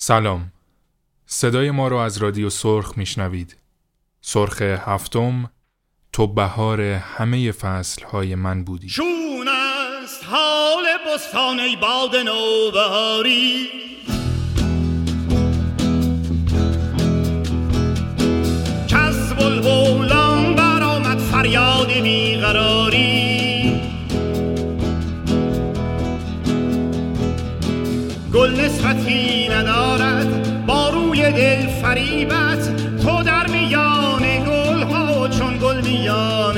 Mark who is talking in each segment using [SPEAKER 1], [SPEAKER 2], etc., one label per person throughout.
[SPEAKER 1] سلام. صدای ما رو از رادیو سرخ میشنوید. سرخ هفتم تو بهار همه فصلهای من بودی.
[SPEAKER 2] چون است حال بستان ای باد نوبهاری. کس بلبلان برآمد فریاد بیقراری نسبتی ندارد. با روی دل فریبت. تو در میان گل ها چون گل میان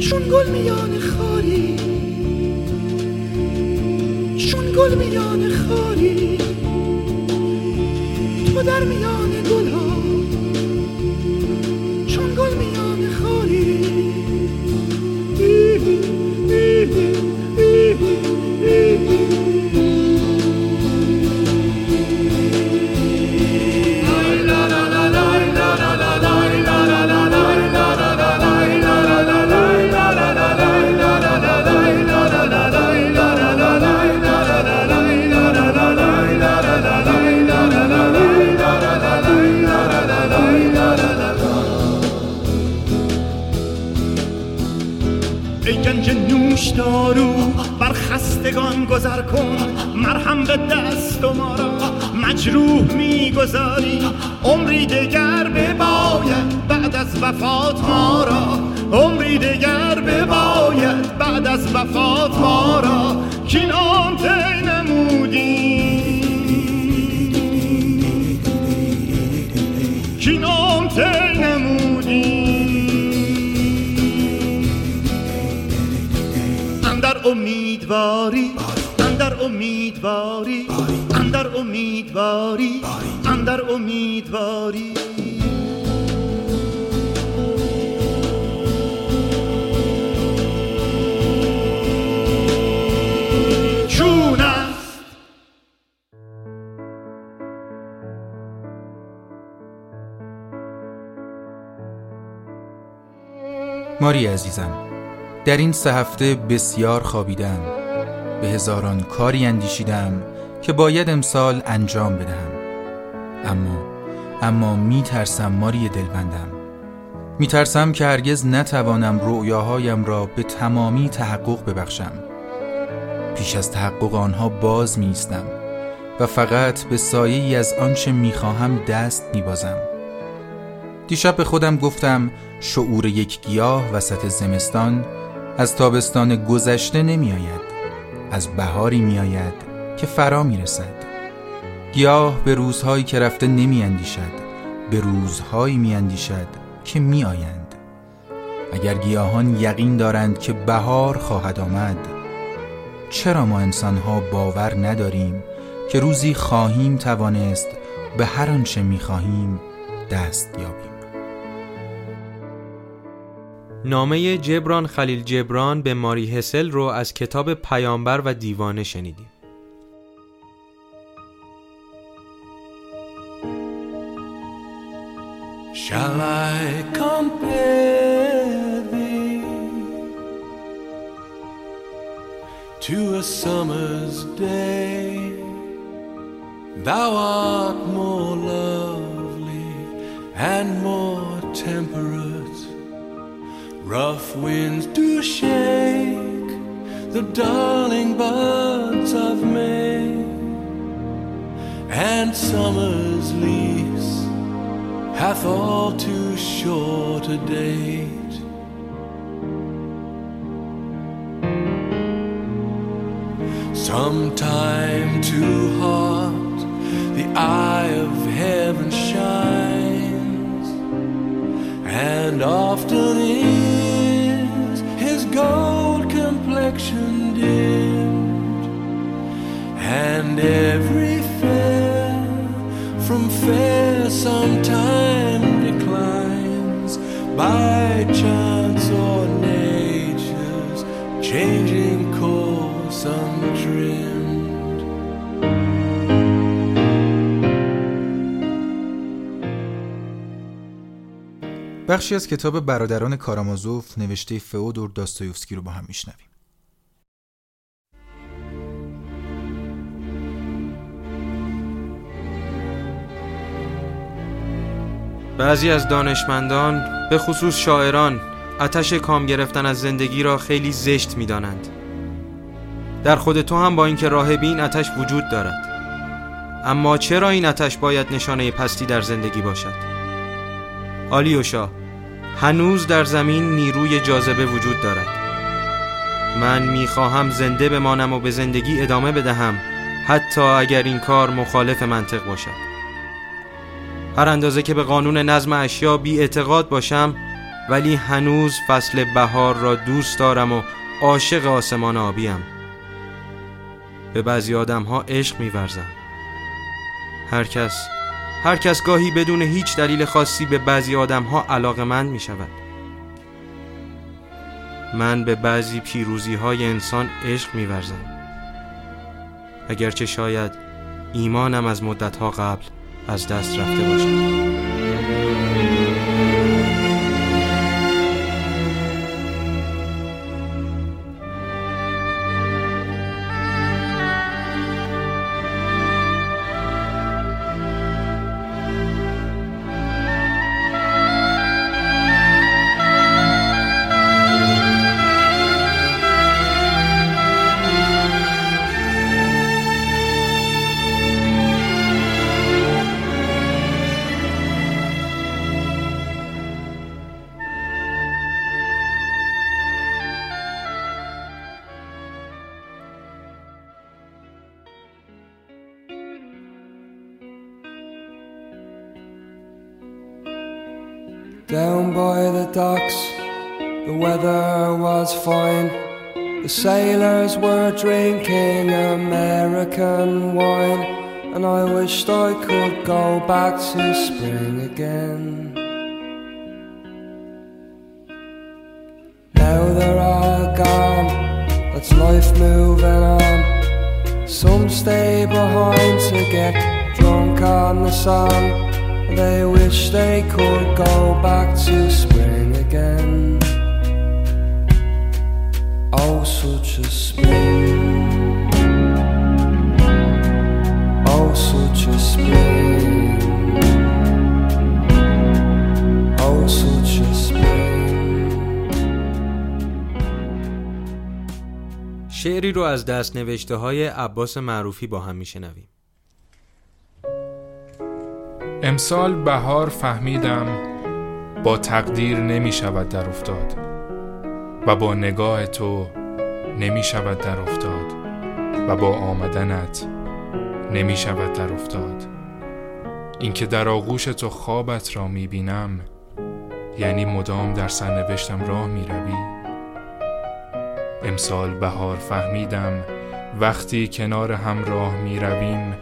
[SPEAKER 3] چون گل میان خاری. چون گل میان خاری.
[SPEAKER 2] دارو بر خستگان گذر کن مرهم به دست و ما را مجروح می‌گذاری. عمری دگر بباید بعد از وفات ما را. عمری دگر بباید بعد از وفات ما را. کین امیدواری. اندر امیدواری. اندر امیدواری. اندر امیدواری.
[SPEAKER 4] ماری عزیزم در این سه هفته بسیار خوابیدم. به هزاران کاری اندیشیدم که باید امسال انجام بدهم. اما اما می ترسم ماری دلبندم. می ترسم که هرگز نتوانم رؤیاهایم را به تمامی تحقق ببخشم. پیش از تحقق آنها باز می ایستم و فقط به سایه از آنچه می خواهم دست می بازم دیشب به خودم گفتم شعور یک گیاه وسط زمستان از تابستان گذشته نمی آید از بهاری می آید که فرا می رسد گیاه به روزهایی که رفته نمی اندیشد به روزهایی می اندیشد که می آیند اگر گیاهان یقین دارند که بهار خواهد آمد چرا ما انسانها باور نداریم که روزی خواهیم توانست به هر آنچه می خواهیم دست یابیم؟
[SPEAKER 5] نامه جبران خلیل جبران به ماری هسل رو از کتاب پیامبر و دیوانه شنیدیم.
[SPEAKER 6] Shall I compare thee to a summer's day? Thou art more lovely and more temperate. Rough winds do shake the darling buds of May, and summer's lease hath all too short a date. Sometime too hot, the eye of heaven shines, and often and every fair from fair sometime declines by chance or nature's changing course untrimmed.
[SPEAKER 4] بخشی از کتاب برادران کارامازوف نوشته فئودور داستایوفسکی رو با هم میشنویم.
[SPEAKER 5] بعضی از دانشمندان به خصوص شاعران آتش کام گرفتن از زندگی را خیلی زشت می دانند. در خود تو هم با اینکه راهبی این آتش وجود دارد. اما چرا این آتش باید نشانه پستی در زندگی باشد؟ آلیوشا هنوز در زمین نیروی جاذبه وجود دارد. من می‌خواهم زنده بمانم و به زندگی ادامه بدهم حتی اگر این کار مخالف منطق باشد. هر اندازه که به قانون نظم اشیا بی اعتقاد باشم ولی هنوز فصل بهار را دوست دارم و عاشق آسمان آبیم. به بعضی آدم ها عشق میورزم. هر کس هر کس گاهی بدون هیچ دلیل خاصی به بعضی آدم ها علاقه من می شود من به بعضی پیروزی های انسان عشق می ورزم اگرچه شاید ایمانم از مدت ها قبل از دست رفته باشد
[SPEAKER 7] American wine, and I wished I could go back to spring again. Now they're all gone, that's life moving on. Some stay behind to get drunk on the song. They wish they could go back to spring again. Oh, such a spring.
[SPEAKER 5] شعری رو از دست نوشته های عباس معروفی با هم میشنویم.
[SPEAKER 1] امسال بهار فهمیدم با تقدیر نمی شود در افتاد و با نگاه تو نمی شود در افتاد و با آمدنت نمی شود در افتاد. اینکه در آغوش تو خوابت را می بینم یعنی مدام در سرنوشتم راه می روی. امسال بهار فهمیدم وقتی کنار هم راه می رویم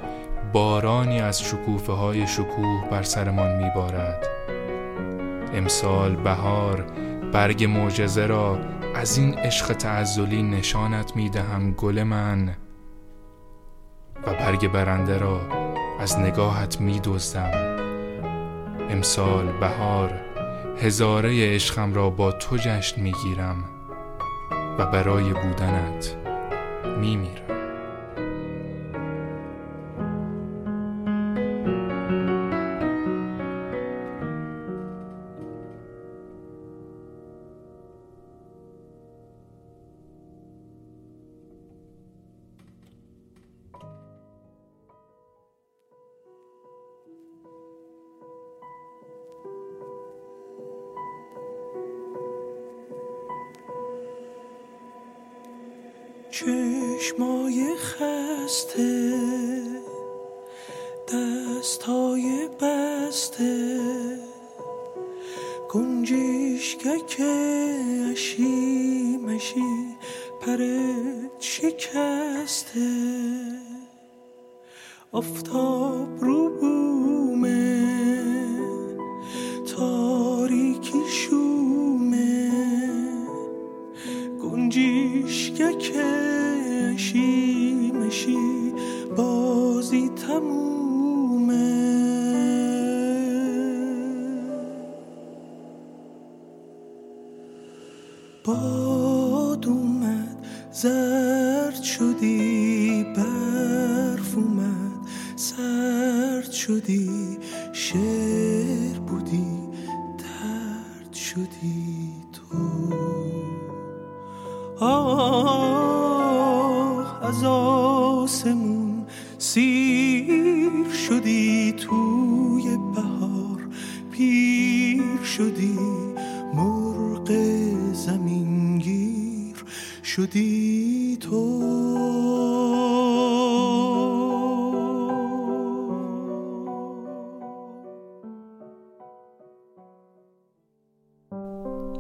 [SPEAKER 1] بارانی از شکوفه های شکوه بر سرمان میبارد امسال بهار برگ معجزه را از این عشق تعزلی نشانت می‌دهم گل من. و برگ برنده را از نگاهت میدزدم. امسال بهار هزاره عشقم را با تو جشن می‌گیرم و برای بودنت میمیرم.
[SPEAKER 8] چشمای خسته.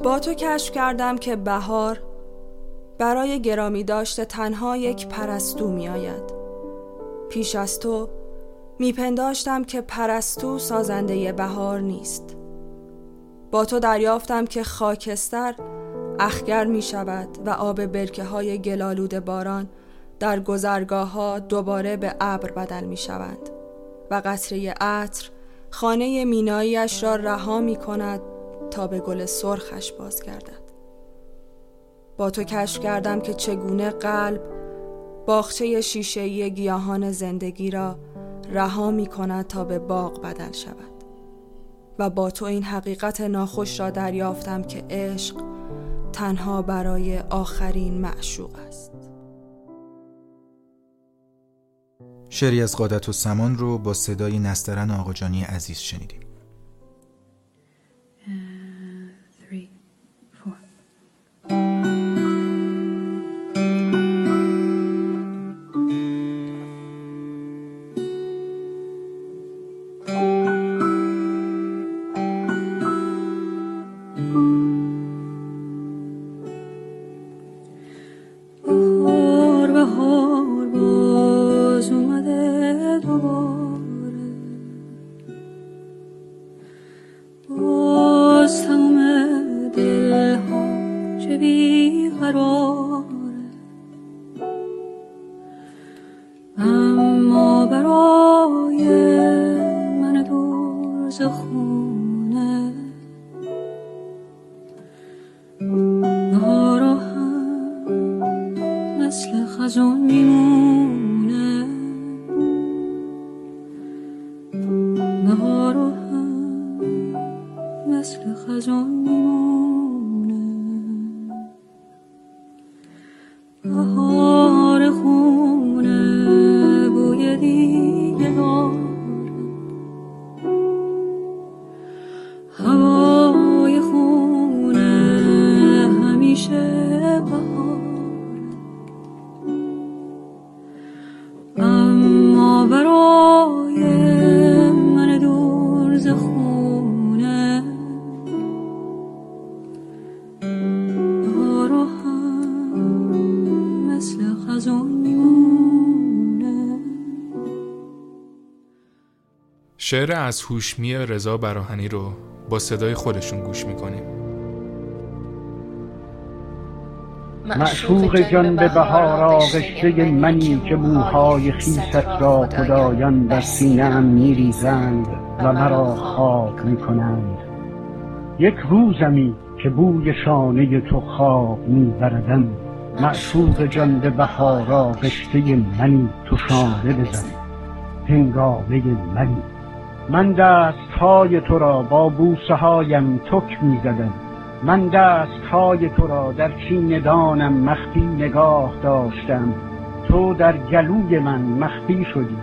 [SPEAKER 9] با تو کشف کردم که بهار برای گرامی داشته تنها یک پرستو می آید. پیش از تو میپنداشتم که پرستو سازنده بهار نیست. با تو دریافتم که خاکستر اخگر می شود و آب برکه های گلالود باران در گذرگاه ها دوباره به ابر بدل می شوند و قطره عطر خانه میناییش را رها می کند تا به گل سرخش بازگردد. با تو کشف کردم که چگونه قلب باغچه شیشه‌ای گیاهان زندگی را رها می کند تا به باغ بدل شود. و با تو این حقیقت ناخوش را دریافتم که عشق تنها برای آخرین معشوق است.
[SPEAKER 10] شعری از قادت و سمان رو با صدای نسترن آقاجانی عزیز شنیدیم.
[SPEAKER 1] شعر از هوشمی رضا براهنی رو با صدای خودشون گوش می‌کنیم.
[SPEAKER 11] معشوق جان به بهار آغشته منی که موهای خیست را خدایان در سینه‌ام میریزند و مرا خاک می‌کنند. یک روزمی که بوی شانه تو خواب میبردم. معشوق جان به بهار آغشته منی تو شانه بزن. هنگامه منی. من دست های تو را با بوسه هایم تک می زدم من دست های تو را در چیندانم مخفی نگاه داشتم. تو در گلوی من مخفی شدی.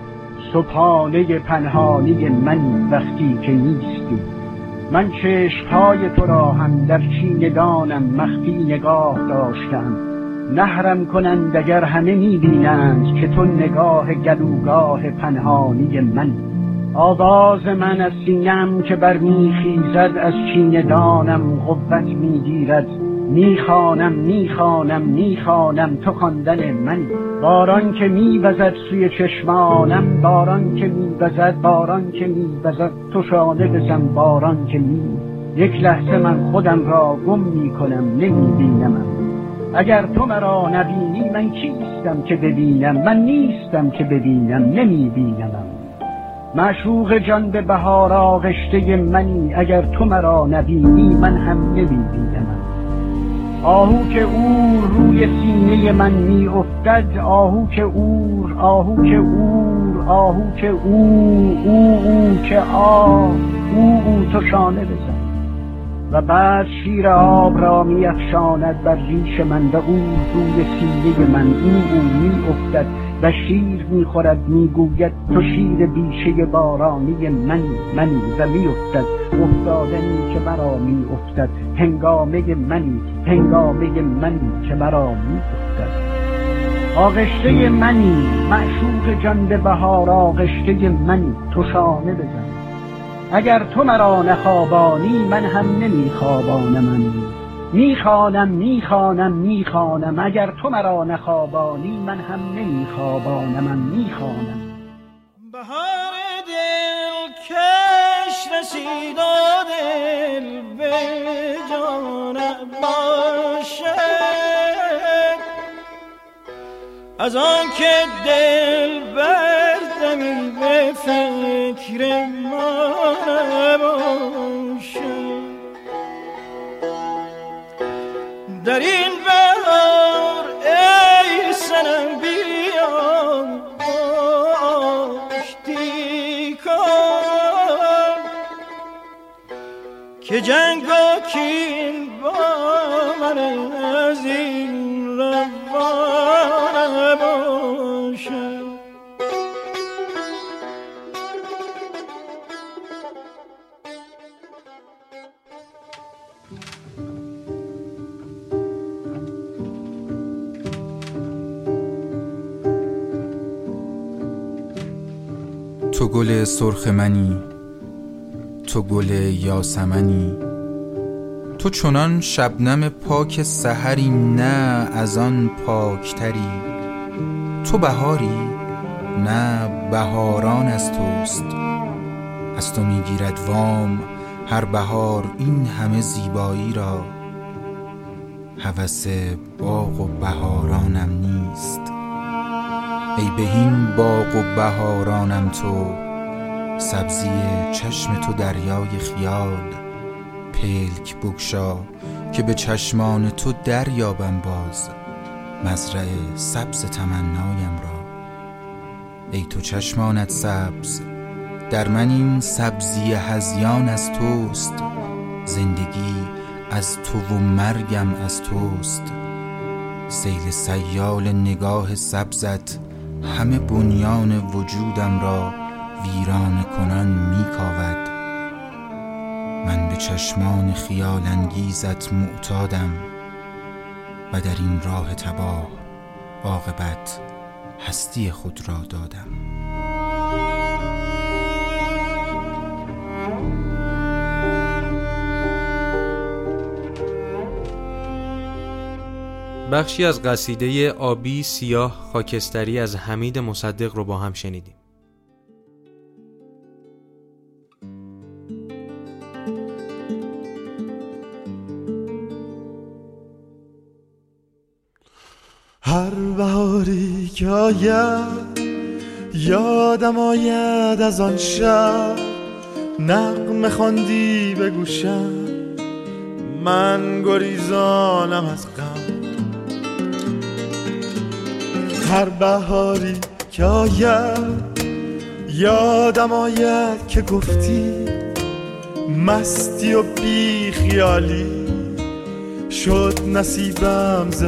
[SPEAKER 11] صبحانه پنهانی من وقتی که نیستی. من های تو را هم در چیندانم مخفی نگاه داشتم. نهرم کنند اگر همه می‌بینند که تو نگاه گلوگاه پنهانی من. آواز من از سینم که بر میخیزد از دانم قوت می‌گیرد. می‌خوانم می‌خوانم می‌خوانم تو خواندن من. باران که میوزد سوی چشمانم باران که میوزد باران که میوزد. تو شانه بزن باران که می. یک لحظه من خودم را گم می‌کنم نمیبینمم اگر تو مرا نبینی من کیستم که ببینم؟ من نیستم که ببینم نمیبینمم معشوق جان به بهار آغشته منی اگر تو مرا نبینی من هم نمی‌بینم. آهو که اور روی سینه من می افتد آهو که اور آهو که اور آهو که او او او که آه او او تو شانه بزن. و بعد شیر آب را می افشاند بر ریش من و او روی سینه من او او می افتد و شیر می‌خورد می‌گوید تو شیر بیشه بارانی منی منی و میافتد افتادنی که مرا میافتد هنگامه منی هنگامه منی که مرا میافتد. آغشته منی معشوق جان به بهار آغشته منی تو شانه بزن. اگر تو مرا نخوابانی من هم نمیخوابانم. می‌خوانم می‌خوانم می‌خوانم. اگر تو مرا نخوابانی من هم نمیخوابانم می‌خوانم.
[SPEAKER 12] بهار دل کش رسید دل به جان باشه. از آن که دل بردمی به فکر که جنگ و کین با من از این روانه
[SPEAKER 4] تو گل سرخ منی تو گل یاسمنی. تو چنان شبنم پاک سحری نه از آن پاکتری. تو بهاری نه بهاران از توست. از تو می‌گیرد وام هر بهار این همه زیبایی را. هوس باغ و بهارانم نیست. ای بهین باغ و بهارانم تو سبزی چشم تو دریای خیال پلک بگشا که به چشمان تو دریابم باز. مزرعه سبز تمنایم را. ای تو چشمانت سبز در من این سبزی هزیان از توست. زندگی از تو و مرگم از توست. سیل سیال نگاه سبزت همه بنیان وجودم را ویران کنان میکاود. من به چشمان خیال انگیزت معتادم و در این راه تباه عاقبت هستی خود را دادم.
[SPEAKER 5] بخشی از قصیده آبی سیاه خاکستری از حمید مصدق رو با هم شنیدیم.
[SPEAKER 12] آید یادم آید از آن شب. نقم خواندی به من گریزانم از غم. هر بهاری که آید یادم آید که گفتی مستی و بی خیالی شد نصیبم ز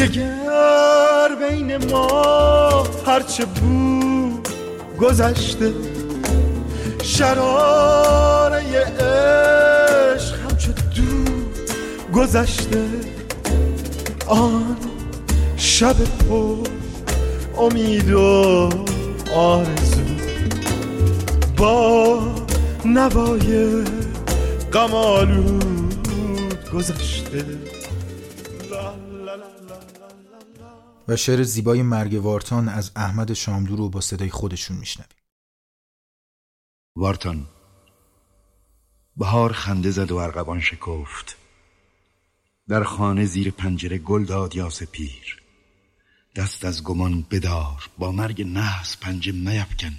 [SPEAKER 12] دگر بین ما هرچه بود گذشته. شراره عشق همچه دود گذشته. آن شب پر امید و آرزو. با نوای قمالود گذشته.
[SPEAKER 4] و شعر زیبای مرگ وارتان از احمد شاملو رو با صدای خودشون میشنویم.
[SPEAKER 13] وارتان. بهار خنده زد و ارغوان شکفت. در خانه زیر پنجره گل داد یاس پیر دست از گمان بدار با مرگ نحس پنجه میفکن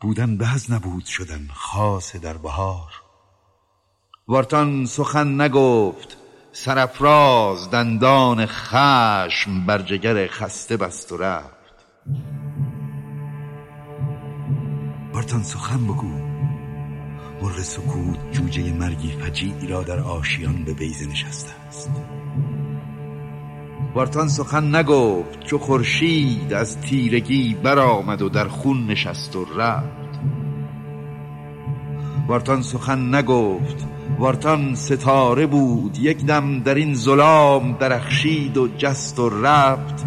[SPEAKER 13] بودن به از نبود شدن خاص در بهار. وارتان سخن نگفت. سرفراز دندان خشم بر جگر خسته بست و رفت. وارتان سخن بگو. مر سکوت جوجه مرگی فجیعی را در آشیان به بیزه نشسته است. وارتان سخن نگفت چو خورشید از تیرگی برآمد و در خون نشست و رفت. وارتان سخن نگفت وارتان ستاره بود یک دم در این ظلام درخشید و جست و رفت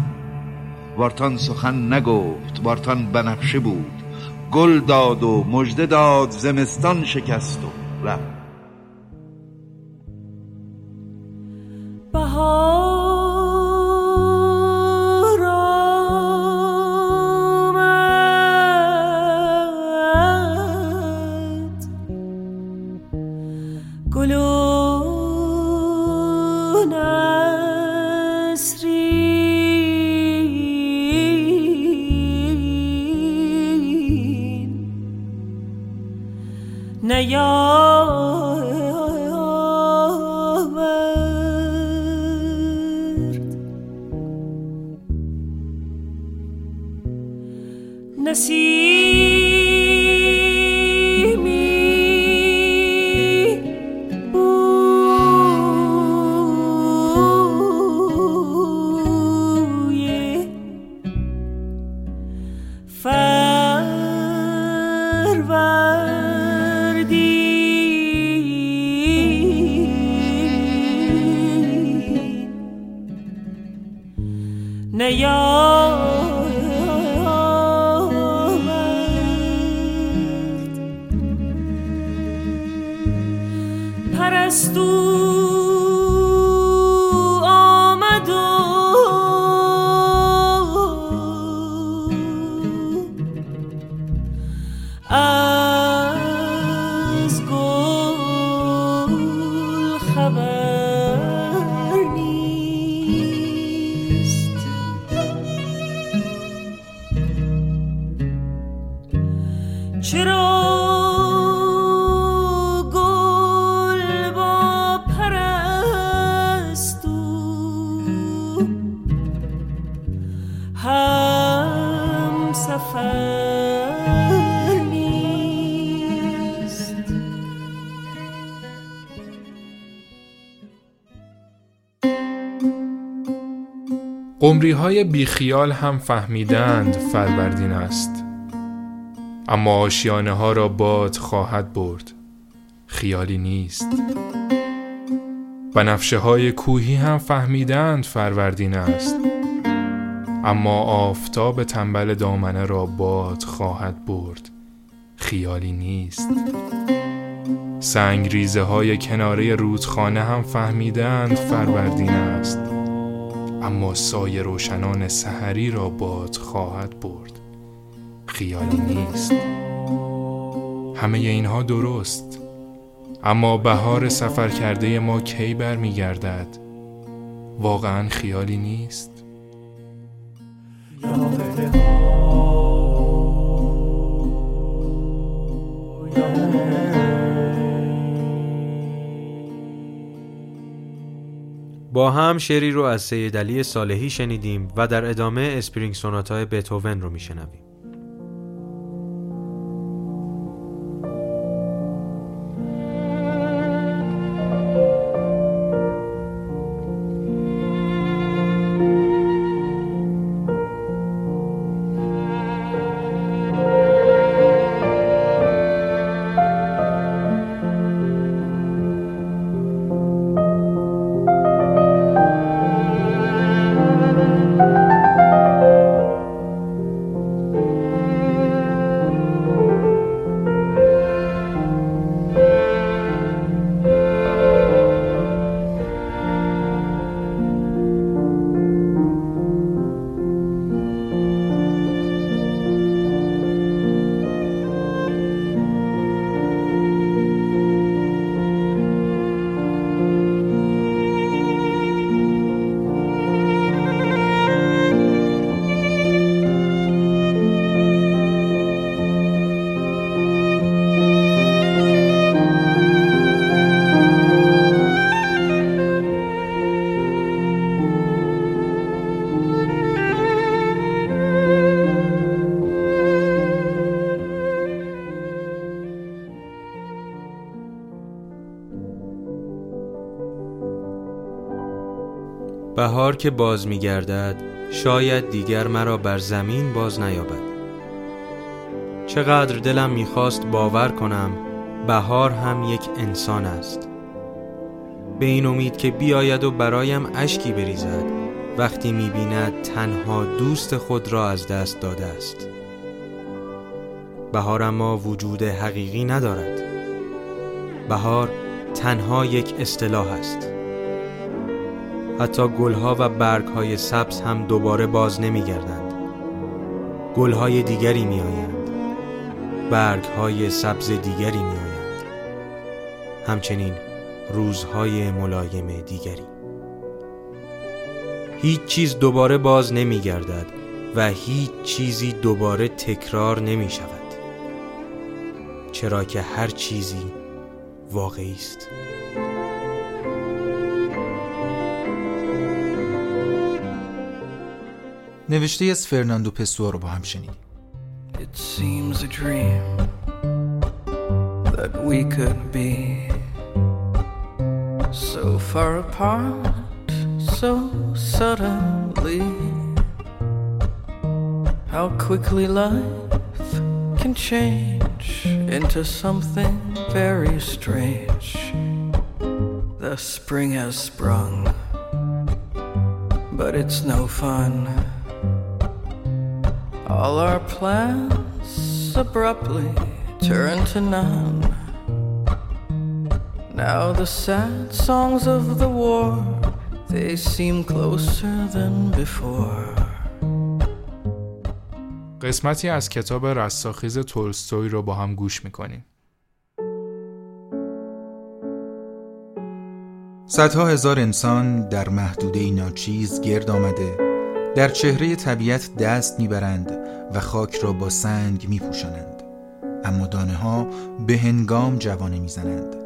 [SPEAKER 13] وارتان سخن نگفت وارتان بنفشه بود. گل داد و مژده داد زمستان شکست و رفت.
[SPEAKER 10] the sea. های بیخیال هم فهمیدند فروردین است. اما آشیانه ها را باد خواهد برد. خیالی نیست. نفشه های کوهی هم فهمیدند فروردین است. اما آفتاب تنبل دامنه را باد خواهد برد. خیالی نیست. سنگریزه های کناره رودخانه هم فهمیدند فروردین است. اما سایه روشنان سحری را باد خواهد برد. خیالی نیست. همه اینها درست. اما بهار سفر کرده ما کی برمیگردد؟ واقعا خیالی نیست.
[SPEAKER 5] با هم شعری رو از سید علی صالحی شنیدیم و در ادامه اسپرینگ سوناتای بتوون رو میشنویم. بهار که باز می گردد شاید دیگر مرا بر زمین باز نیابد. چقدر دلم می‌خواست باور کنم بهار هم یک انسان است. به این امید که بیاید و برایم اشکی بریزد وقتی می‌بیند تنها دوست خود را از دست داده است. بهار اما وجود حقیقی ندارد. بهار تنها یک اصطلاح است. حتی گلها و برگهای سبز هم دوباره باز نمیگردند. گلهای دیگری میآیند. برگهای سبز دیگری میآیند. همچنین روزهای ملایم دیگری. هیچ چیز دوباره باز نمی گردد و هیچ چیزی دوباره تکرار نمی شود چرا که هر چیزی واقعی است.
[SPEAKER 4] نوشته از فرناندو پسوا رو با هم شنیدیم
[SPEAKER 6] It seems a dream that we could be so far apart, so suddenly. How quickly life can change into something very strange. The spring has sprung, but it's no fun. All our plans abruptly turn to none. Now the sad songs of the war, they seem closer than before.
[SPEAKER 1] قسمتی از کتاب رستاخیز تولستوی رو با هم گوش می‌کنیم.
[SPEAKER 4] صدها هزار انسان در محدوده ناچیز گرد آمده در چهره طبیعت دست می‌برند و خاک را با سنگ میپوشانند. اما دانه ها به هنگام جوانه می‌زنند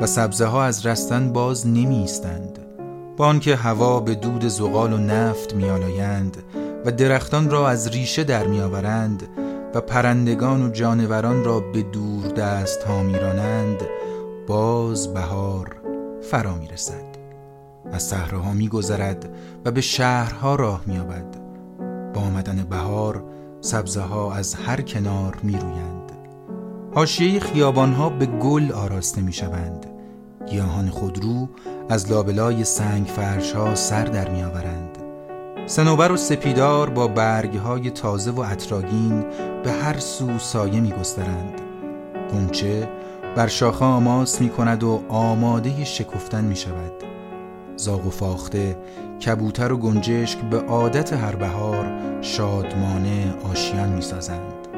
[SPEAKER 4] و سبزه ها از رستن باز نمی ایستند با آنکه هوا به دود زغال و نفت میآلایند و درختان را از ریشه در میآورند و پرندگان و جانوران را به دور دست ها میرانند باز بهار فرا می‌رسد. از صحراها میگذرد و به شهرها راه مییابد. با آمدن بهار سبزه ها از هر کنار میرویند. حاشیه خیابانها به گل آراسته می‌شوند. گیاهان خودرو از لابلای سنگ فرش ها سر در میآورند. سنوبر و سپیدار با برگ های تازه و اطراگین به هر سو سایه می گسترند قنچه بر شاخه آماس می کند و آماده شکفتن می شود زاغ و فاخته کبوتر و گنجشک به عادت هر بهار شادمانه آشیان می سازند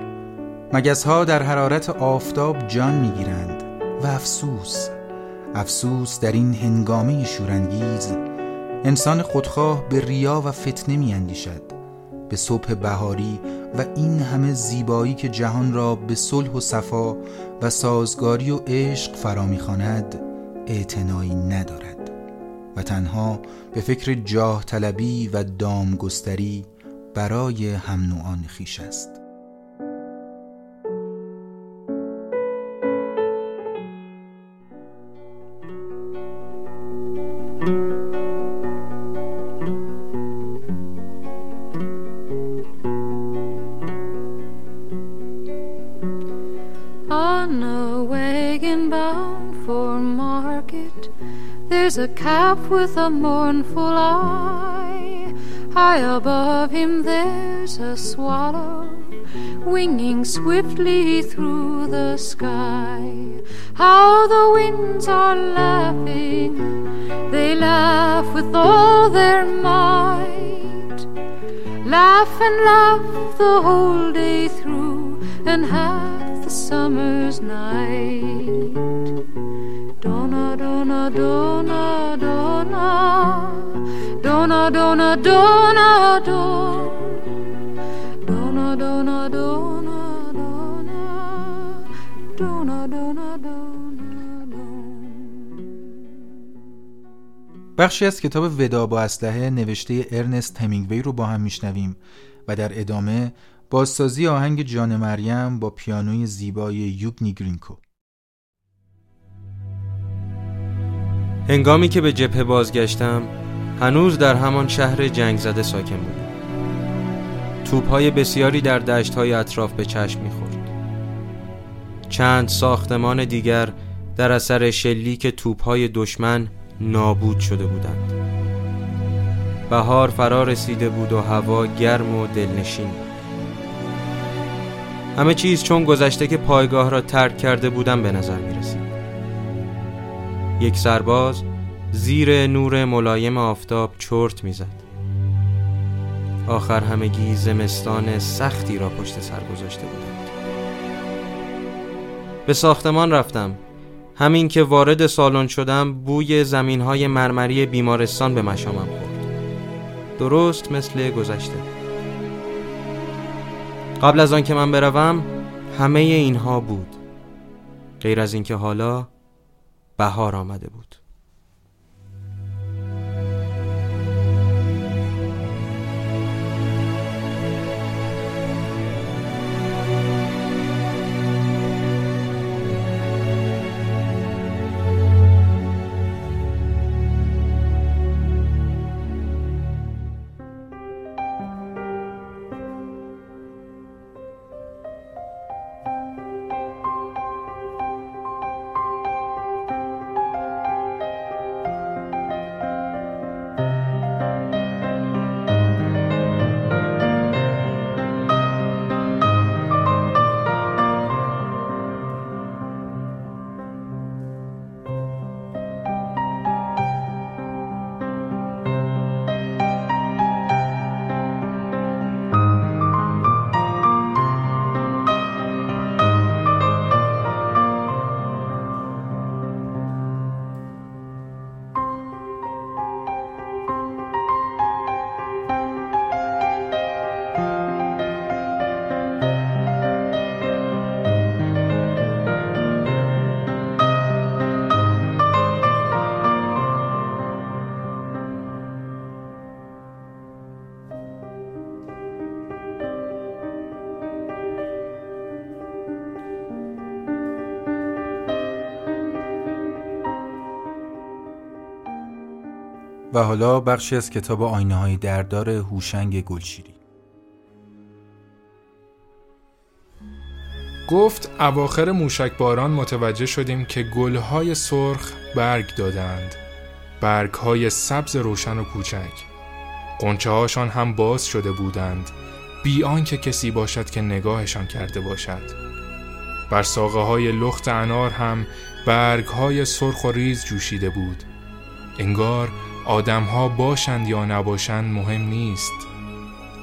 [SPEAKER 4] مگس ها در حرارت آفتاب جان می گیرند و افسوس افسوس در این هنگامه شورانگیز انسان خودخواه به ریا و فتنه می اندیشد به صبح بهاری و این همه زیبایی که جهان را به صلح و صفا و سازگاری و عشق فرا می‌خواند اعتنایی ندارد. و تنها به فکر جاه طلبی و دامگستری برای هم نوعان خیش است.
[SPEAKER 14] A calf with a mournful eye. High above him, there's a swallow winging swiftly through the sky. How the winds are laughing, they laugh with all their might. Laugh and laugh the whole day donna, donna, donna, donna, donna, donna.
[SPEAKER 4] بخشی از کتاب ودا با اسلحه نوشته ارنست همینگوی رو با هم میشنویم و در ادامه بازسازی آهنگ جان مریم با پیانوی زیبای یوگنی گرینکو
[SPEAKER 5] هنگامی که به جبهه بازگشتم هنوز در همان شهر جنگ زده ساکن بودیم توپ های بسیاری در دشت های اطراف به چشم می‌خورد. چند ساختمان دیگر در اثر شلیک توپ های دشمن نابود شده بودند. بهار فرا رسیده بود و هوا گرم و دلنشین همه چیز چون گذشته که پایگاه را ترک کرده بودم به نظر می رسید یک سرباز زیر نور ملایم آفتاب چرت می‌زد. آخر همگی زمستان سختی را پشت سر گذاشته بودند. به ساختمان رفتم. همین که وارد سالن شدم بوی زمین های مرمری بیمارستان به مشامم خورد. درست مثل گذشته. قبل از آن که من بروم همه اینها بود. غیر از اینکه حالا بهار آمده بود.
[SPEAKER 4] حالا بخشی از کتاب آینه های دردار هوشنگ گلشیری.
[SPEAKER 1] گفت اواخر موشک باران متوجه شدیم که گلهای سرخ برگ دادند. برگ های سبز روشن و کوچک. قنچه هاشان هم باز شده بودند. بی آنکه کسی باشد که نگاهشان کرده باشد. بر ساقه های لخت انار هم برگ های سرخ و ریز جوشیده بود. انگار آدم ها باشند یا نباشند مهم نیست.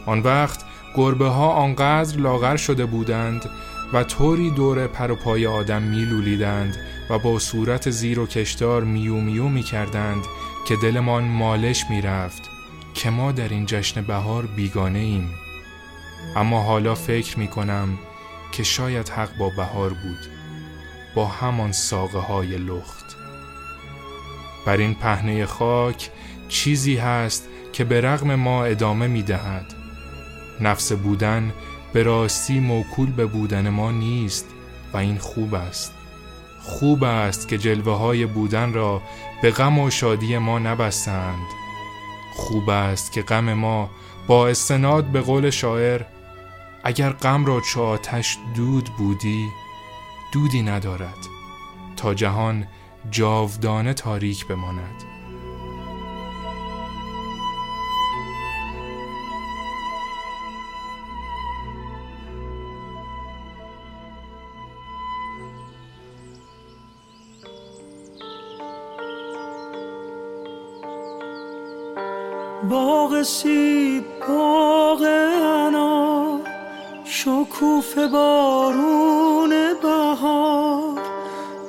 [SPEAKER 1] آن وقت گربه ها آنقدر لاغر شده بودند و طوری دور پر و پای آدم میلولیدند و با صورت زیر و کشدار میو میو می کردند که دلمان مالش می رفت که ما در این جشن بهار بیگانه ایم اما حالا فکر می کنم که شاید حق با بهار بود. با همان ساقه های لخت. بر این پهنه خاک چیزی هست که به رغم ما ادامه می دهد نفس بودن به راستی موکول به بودن ما نیست و این خوب است. خوب است که جلوه های بودن را به غم و شادی ما نبستند. خوب است که غم ما با استناد به قول شاعر اگر غم را چو آتش دود بودی دودی ندارد. تا جهان جاودانه تاریک بماند.
[SPEAKER 10] باغ سیب باغ انا شکوف بارون بهار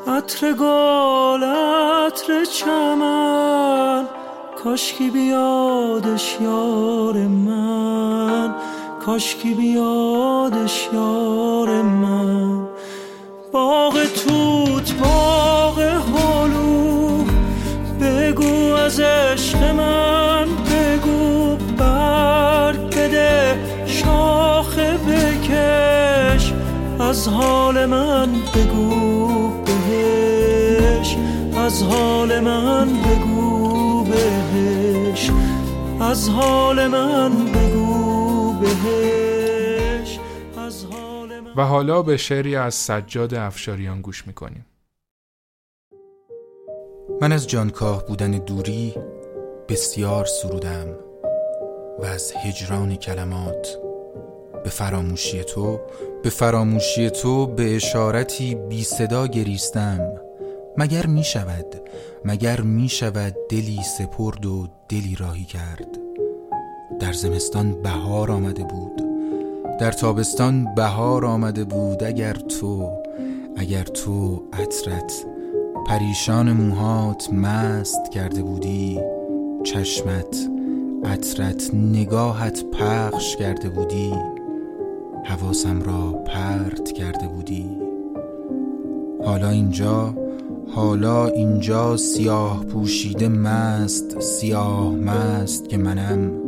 [SPEAKER 10] عطر گل عطر چمن کاشکی بیادش یار من کاشکی بیادش یار من. باغ توت باغ هلو بگو از عشق من. از حال من بگو بهش از حال من بگو
[SPEAKER 15] بهش از حال من بگو بهش از حال من
[SPEAKER 1] و حالا به شعری از سجاد افشاریان گوش می‌کنیم.
[SPEAKER 4] من از جانکاه بودن دوری بسیار سرودم و از هجران کلمات به فراموشی تو به فراموشی تو به اشارتی بی صدا گریستم. مگر می شود مگر می شود دلی سپرد و دلی راهی کرد؟ در زمستان بهار آمده بود در تابستان بهار آمده بود. اگر تو اگر تو عطرت پریشان موهات مست کرده بودی چشمت عطرت نگاهت پخش کرده بودی. حواسم را پرت کرده بودی. حالا اینجا حالا اینجا سیاه پوشیده مست سیاه مست که منم.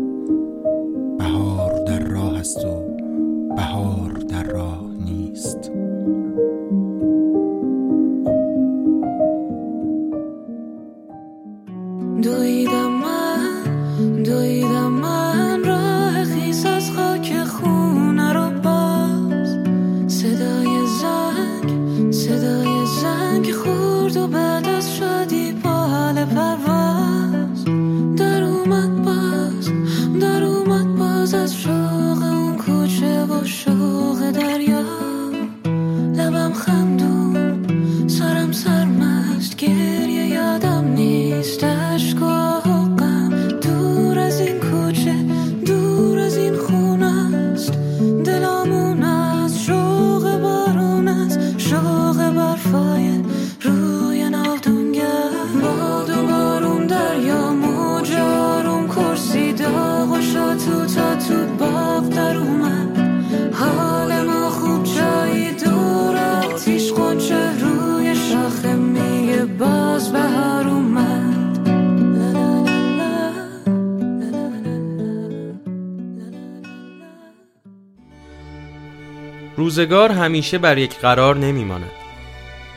[SPEAKER 5] روزگار همیشه بر یک قرار نمیماند.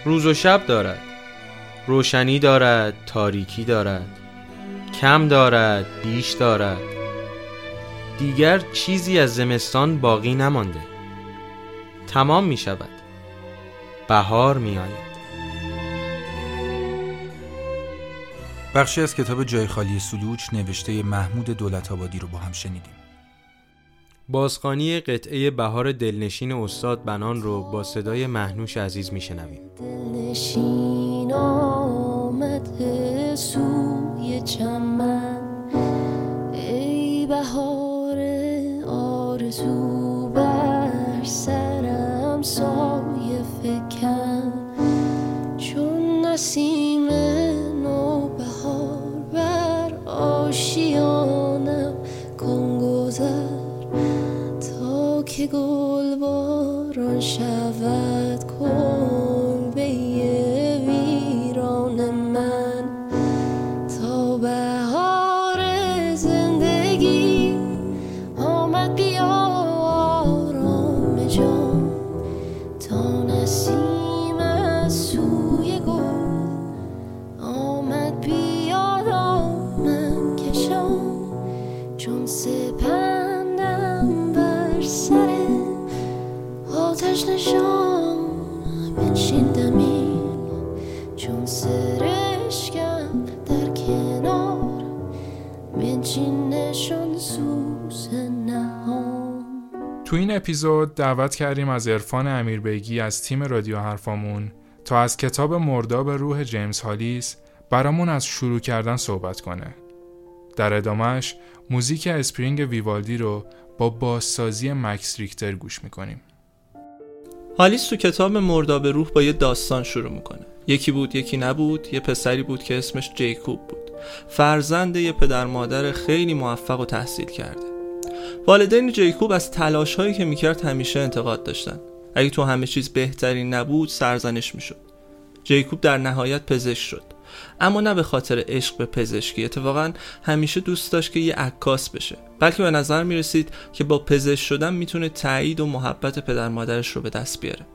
[SPEAKER 5] روز و شب دارد. روشنی دارد تاریکی دارد. کم دارد بیش دارد. دیگر چیزی از زمستان باقی نمانده. تمام می شود بهار می آید
[SPEAKER 4] بخشی از کتاب جای خالی سلوچ نوشته محمود دولت آبادی رو با هم شنیدیم.
[SPEAKER 5] بازخانی قطعه بهار دلنشین استاد بنان رو با صدای مهنوش عزیز میشنویم.
[SPEAKER 16] دلنشین آمده سوی چمن. ای بهار آرزو بر سرم سایه فکن. چون نسیم نوبهار بر آشیانم کن گذر. تا که گل باران شود کلبه بنشیندمی چون سرشکم در کنار سوز نهان
[SPEAKER 1] تو این اپیزود دعوت کردیم از عرفان امیربیگی از تیم رادیو حرفامون تا از کتاب مرداب روح جیمز هالیس برامون از شروع کردن صحبت کنه. در ادامهش موزیک Spring ویوالدی رو با بازسازی مکس ریکتر گوش می‌کنیم.
[SPEAKER 17] هالیس تو کتاب مرداب روح با یه داستان شروع می‌کنه. یکی بود یکی نبود یه پسری بود که اسمش جیکوب بود. فرزند یه پدر مادر خیلی موفق و تحصیل کرده. والدین جیکوب از تلاش هایی که می‌کرد همیشه انتقاد داشتن. اگه تو همه چیز بهترین نبود سرزنش می‌شد. جیکوب در نهایت پزشک شد. اما نه به خاطر عشق به پزشکی. اتفاقا همیشه دوست داشت که یه عکاس بشه. بلکه به نظر می‌رسید که با پزشک شدن می‌تونه تایید و محبت پدر مادرش رو به دست بیاره.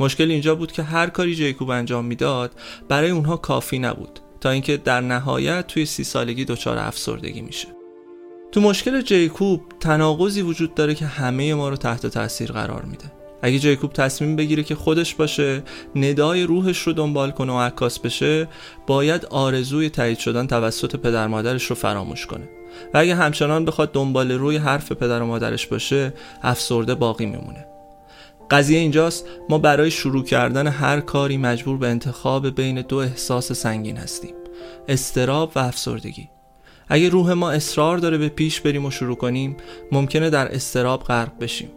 [SPEAKER 17] مشکل اینجا بود که هر کاری جیکوب انجام می‌داد برای اونها کافی نبود تا اینکه در نهایت توی سی سالگی دچار افسردگی میشه. تو مشکل جیکوب تناقضی وجود داره که همه ما رو تحت تاثیر قرار میده. اگه جیکوب تصمیم بگیره که خودش باشه ندای روحش رو دنبال کنه و عکاس بشه باید آرزوی تایید شدن توسط پدر مادرش رو فراموش کنه. و اگه همچنان بخواد دنبال روی حرف پدر و مادرش باشه افسرده باقی میمونه. قضیه اینجاست ما برای شروع کردن هر کاری مجبور به انتخاب بین دو احساس سنگین هستیم استراب و افسردگی. اگه روح ما اصرار داره به پیش بریم و شروع کنیم ممکنه در استراب غرق بشیم.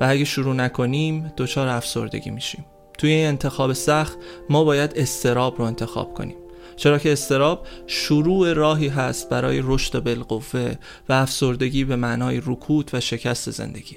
[SPEAKER 17] و اگه شروع نکنیم دچار افسردگی میشیم. توی این انتخاب سخت ما باید استراب رو انتخاب کنیم. چرا که استراب شروع راهی هست برای رشد بالقوه و افسردگی به معنای رکود و شکست زندگی.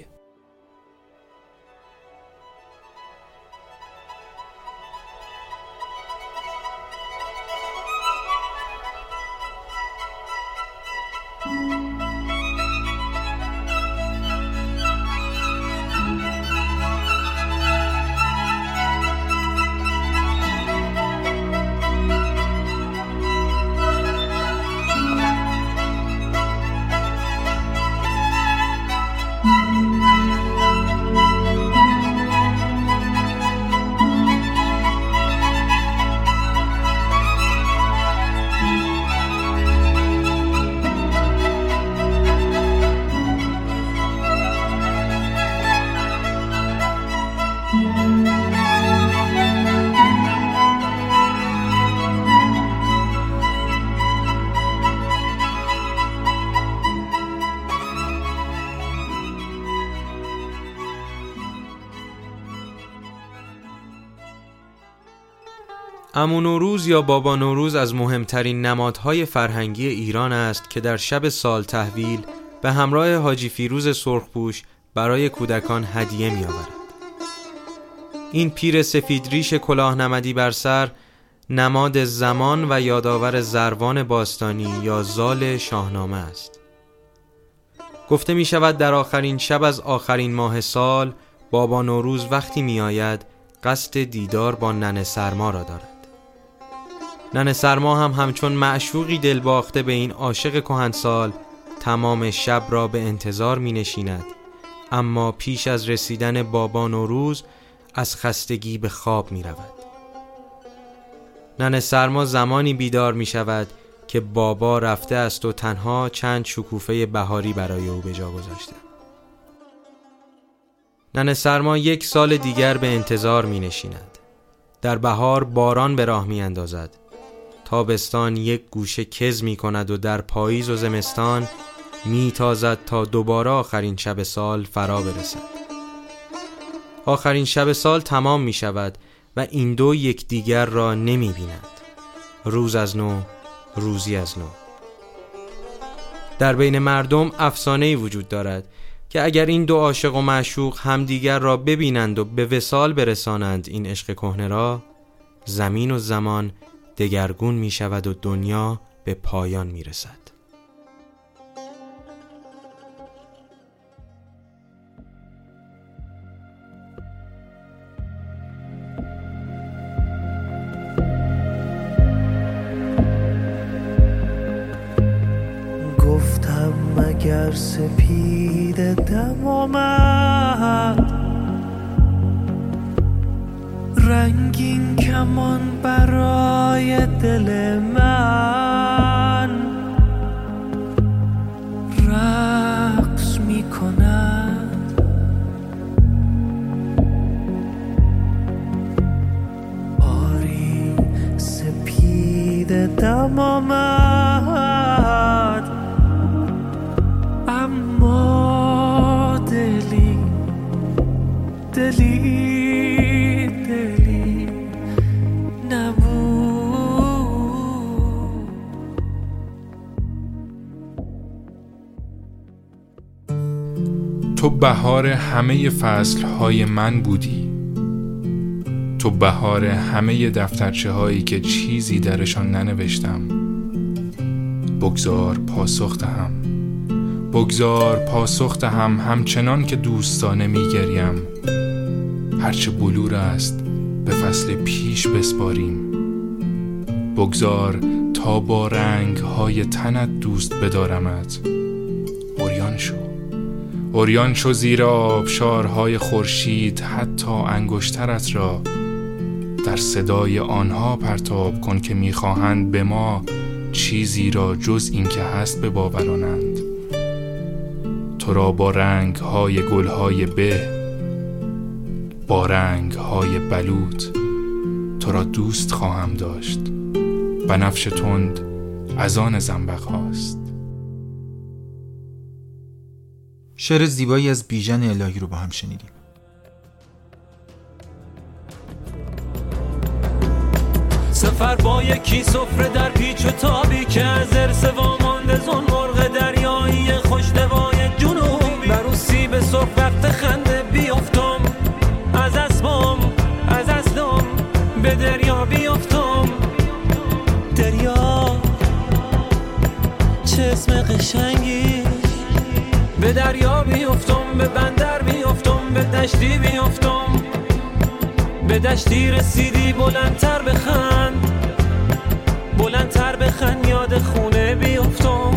[SPEAKER 5] امو نوروز یا بابا نوروز از مهمترین نمادهای فرهنگی ایران است که در شب سال تحویل به همراه حاجی فیروز سرخپوش برای کودکان هدیه می آورد. این پیر کلاه نمدی بر سر نماد زمان و یادآور زروان باستانی یا زال شاهنامه است. گفته می شود در آخرین شب از آخرین ماه سال بابا نوروز وقتی می آید قصد دیدار با نن سرما را دارد. نن سرما هم همچون معشوقی دلباخته به این عاشق کهنسال تمام شب را به انتظار می نشیند اما پیش از رسیدن بابا نوروز از خستگی به خواب می رود نن سرما زمانی بیدار می شود که بابا رفته است و تنها چند شکوفه بهاری برای او به جا گذاشته. نن سرما یک سال دیگر به انتظار می نشیند در بهار باران به راه می اندازد تابستان یک گوشه کز می کند و در پاییز و زمستان می تازد تا دوباره آخرین شب سال فرا برسد. آخرین شب سال تمام می شود و این دو یکدیگر را نمی بینند روز از نو روزی از نو. در بین مردم افسانه وجود دارد که اگر این دو عاشق و معشوق همدیگر را ببینند و به وسال برسانند این عشق کهنه را زمین و زمان دگرگون می شود و دنیا به پایان می رسد.
[SPEAKER 10] گفتم مگر سپید دم آمد رنگین کمان برای دل من. رقص می کند آری سپید دم
[SPEAKER 1] بهار همه فصلهای من بودی. تو بهار همه دفترچه هایی که چیزی درشان ننوشتم بگذار پاسخ دهم. بگذار پاسخ دهم همچنان که دوستانه میگریم. هرچه بلور است به فصل پیش بسپاریم. بگذار تا با رنگ های تنت دوست بدارمت. اوریان شو. اوریان شو زیر آبشارهای خورشید حتی انگشترت را در صدای آنها پرتاب کن که می‌خواهند به ما چیزی را جز این که هست به باورانند تو را با رنگ های گل های به با رنگ های بلوط تو را دوست خواهم داشت. بنفش تند از آن زنبق هاست.
[SPEAKER 4] شعر زیبایی از بیژن الهی رو با هم شنیدیم.
[SPEAKER 10] سفر با یکی سفره در پیچ و تابی که از ارس وامانده زن مرغ دریایی خوشنوای جنوبی. بروسی به سرخ وقت خنده بیافتم. از اسبام از اصلم به دریا بیافتم. دریا چه اسم قشنگی. به دریا بیافتم به بندر بیافتم به دشتی بیافتم به دشتی رسیدی بلندتر بخند. بلندتر بخند یاد خونه بیافتم.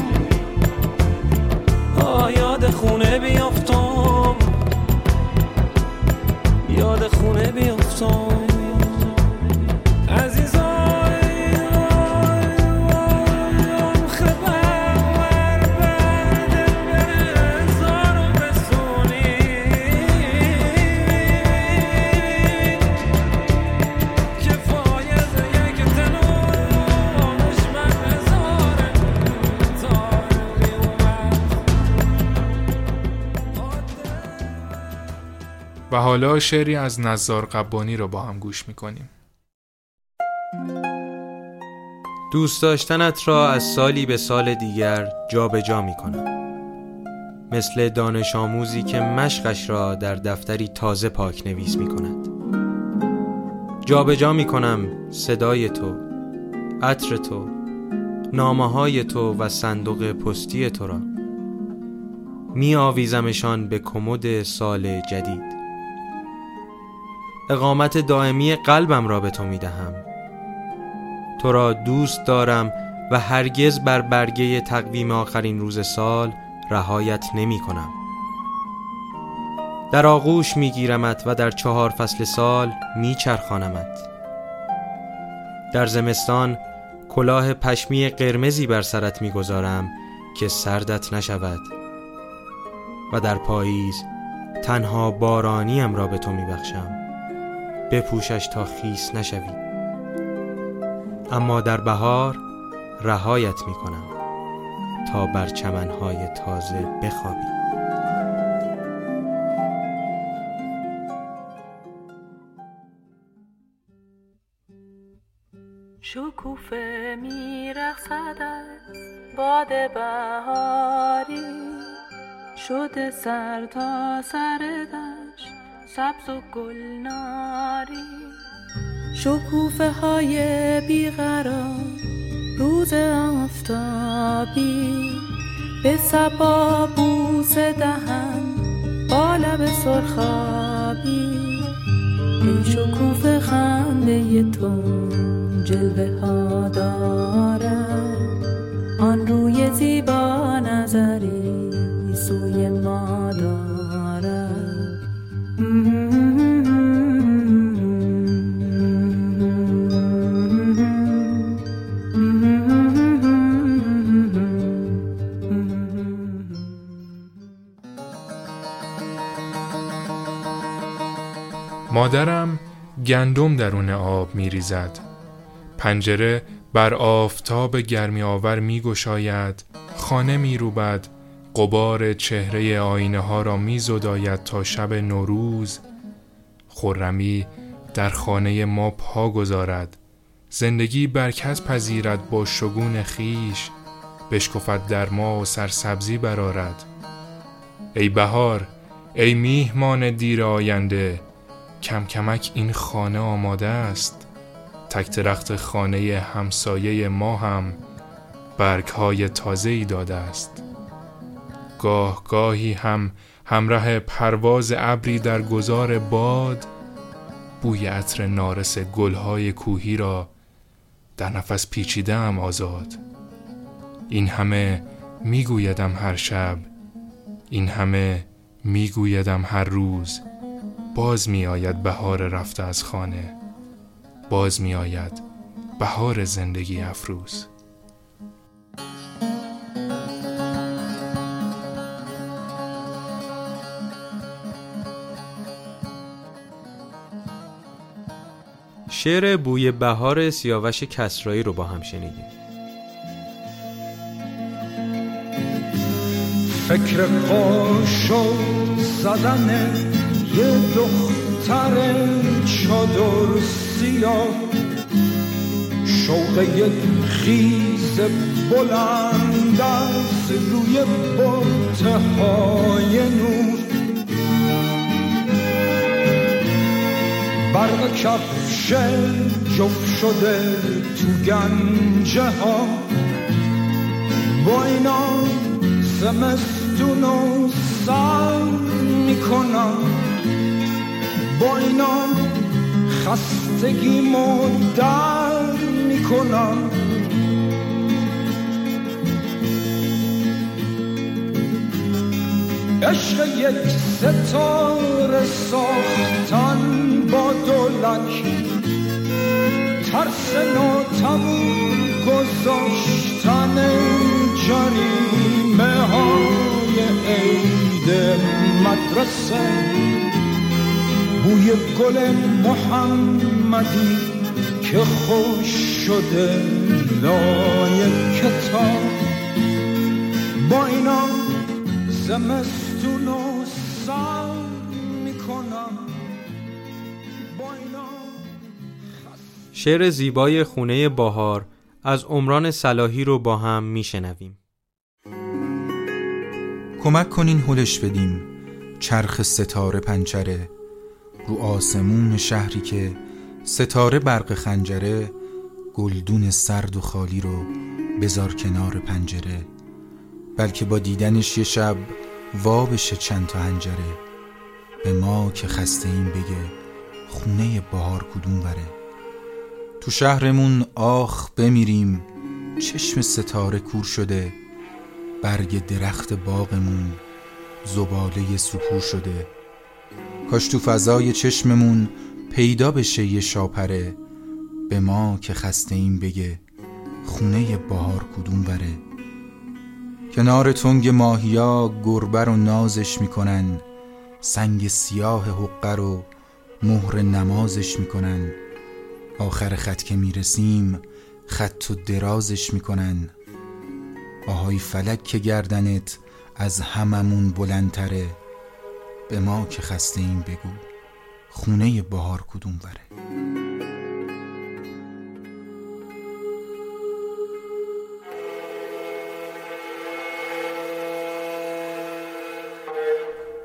[SPEAKER 10] آه یاد خونه بیافتم. یاد خونه بیافتم.
[SPEAKER 1] حالا شعری از نزار قبانی را با هم گوش می‌کنیم.
[SPEAKER 5] دوست داشتنت را از سالی به سال دیگر جابجا جا می کنم مثل دانش آموزی که مشقش را در دفتری تازه پاک نویس می کند جابجا می کنم صدای تو عطر تو نامه های تو و صندوق پستی تو را. می آویزمشان به کمد سال جدید. اقامت دائمی قلبم را به تو می دهم تو را دوست دارم و هرگز بر برگه تقویم آخرین روز سال رهایت نمی کنم در آغوش می گیرمت و در چهار فصل سال می چرخانمت در زمستان کلاه پشمی قرمزی بر سرت می گذارم که سردت نشود. و در پاییز تنها بارانیم را به تو می بخشم بپوشش تا خیس نشوی. اما در بهار رهایت می کنم تا بر چمنهای تازه بخوابی.
[SPEAKER 15] شکوفه میرخصد از باد بهاری. شده سر تا سر دشت سبز و گلناری. شکوفه های بیقرار روز آفتابی. به سبا بوس دهن با لب سرخابی. این شکوفه خنده تو جلوه ها دارد. آن روی زیبا نظری سوی ما
[SPEAKER 1] مادرم گندم درون آب می ریزد پنجره بر آفتاب گرمی آور می گشاید خانه می روبد قبار چهره آینه ها را می زداید تا شب نوروز. خرمی در خانه ما پا گذارد زندگی برکت پذیرد با شگون خیش بشکفت در ما و سرسبزی برارد ای بهار ای میهمان دیر آینده کم کمک این خانه آماده است. تک درخت خانه همسایه ما هم برگ های تازه ای داده است. گاه گاهی هم همراه پرواز ابری در گذار باد بوی عطر نارس گلهای کوهی را در نفس پیچیدم آزاد. این همه میگویدم هر شب این همه میگویدم هر روز. باز میآید بهار رفته از خانه. باز میآید بهار زندگی افروز.
[SPEAKER 5] شعر بوی بهار سیاوش کسرایی رو با هم شنیدیم.
[SPEAKER 18] فکر قاشو زدن یه دختر چادر سیاه شوق یک خیز بلند از روی برته های نور. برق کفش جف شده تو گنجه ها. با اینا زمستون و سر می‌کنم. با اینا خستگی در می‌کنم. عشق یک ستاره ساختن با دولک ترس ناتمون گذاشتن جریمه های عید مدرسه. بوی گل محمدی که خوش شده لای کتاب. با اینا زمستون و سر می‌کنم. با اینا
[SPEAKER 5] شعر زیبای خونه باهار از عمران صلاحی رو با هم میشنویم.
[SPEAKER 4] کمک کنین هلش بدیم چرخ ستاره پنچره رو آسمون شهری که ستاره برق خنجره گلدون سرد و خالی رو بذار کنار پنجره. بلکه با دیدنش یه شب وا بشه چند تا هنجره. به ما که خسته این بگه خونه بهار کدوم وره. تو شهرمون آخ بمیریم چشم ستاره کور شده. برگ درخت باغمون زباله سکور شده. کاش تو فضای چشممون پیدا بشه یه شاپره به ما که خسته این بگه خونه بهار کدوم وره. کنار تنگ ماهیا گربه رو نازش می‌کنن سنگ سیاه حقه رو مهر نمازش می‌کنن. آخر خط که می‌رسیم خط و درازش می‌کنن. آهای فلک که گردنت از هممون بلندتره. به ما که خسته این بگو خونه بهار کدوم وره؟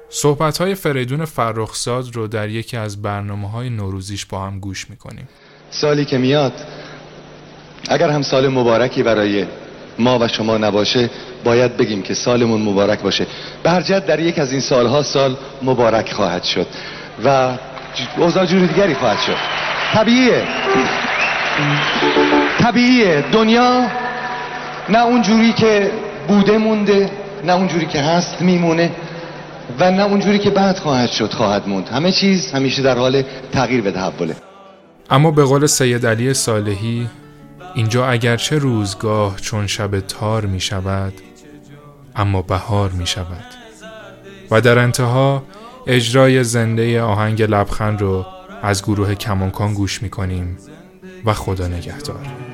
[SPEAKER 1] صحبت های فریدون فرخزاد رو در یکی از برنامه های نوروزیش با هم گوش می‌کنیم.
[SPEAKER 19] سالی که میاد اگر هم سال مبارکی برای ما و شما نباشه باید بگیم که سالمون مبارک باشه. برجت در یک از این سالها سال مبارک خواهد شد و اوضاع جور دیگری خواهد شد. طبیعیه. طبیعیه. دنیا نه اونجوری که بوده مونده نه اونجوری که هست میمونه و نه اونجوری که بعد خواهد شد خواهد موند. همه چیز همیشه در حال تغییر به تحوله.
[SPEAKER 1] اما به قول سید علی صالحی اینجا اگرچه روزگاه چون شب تار می شود اما بهار می شود و در انتها اجرای زنده آهنگ لبخند رو از گروه کمانکان گوش می کنیم و خدا نگهدار.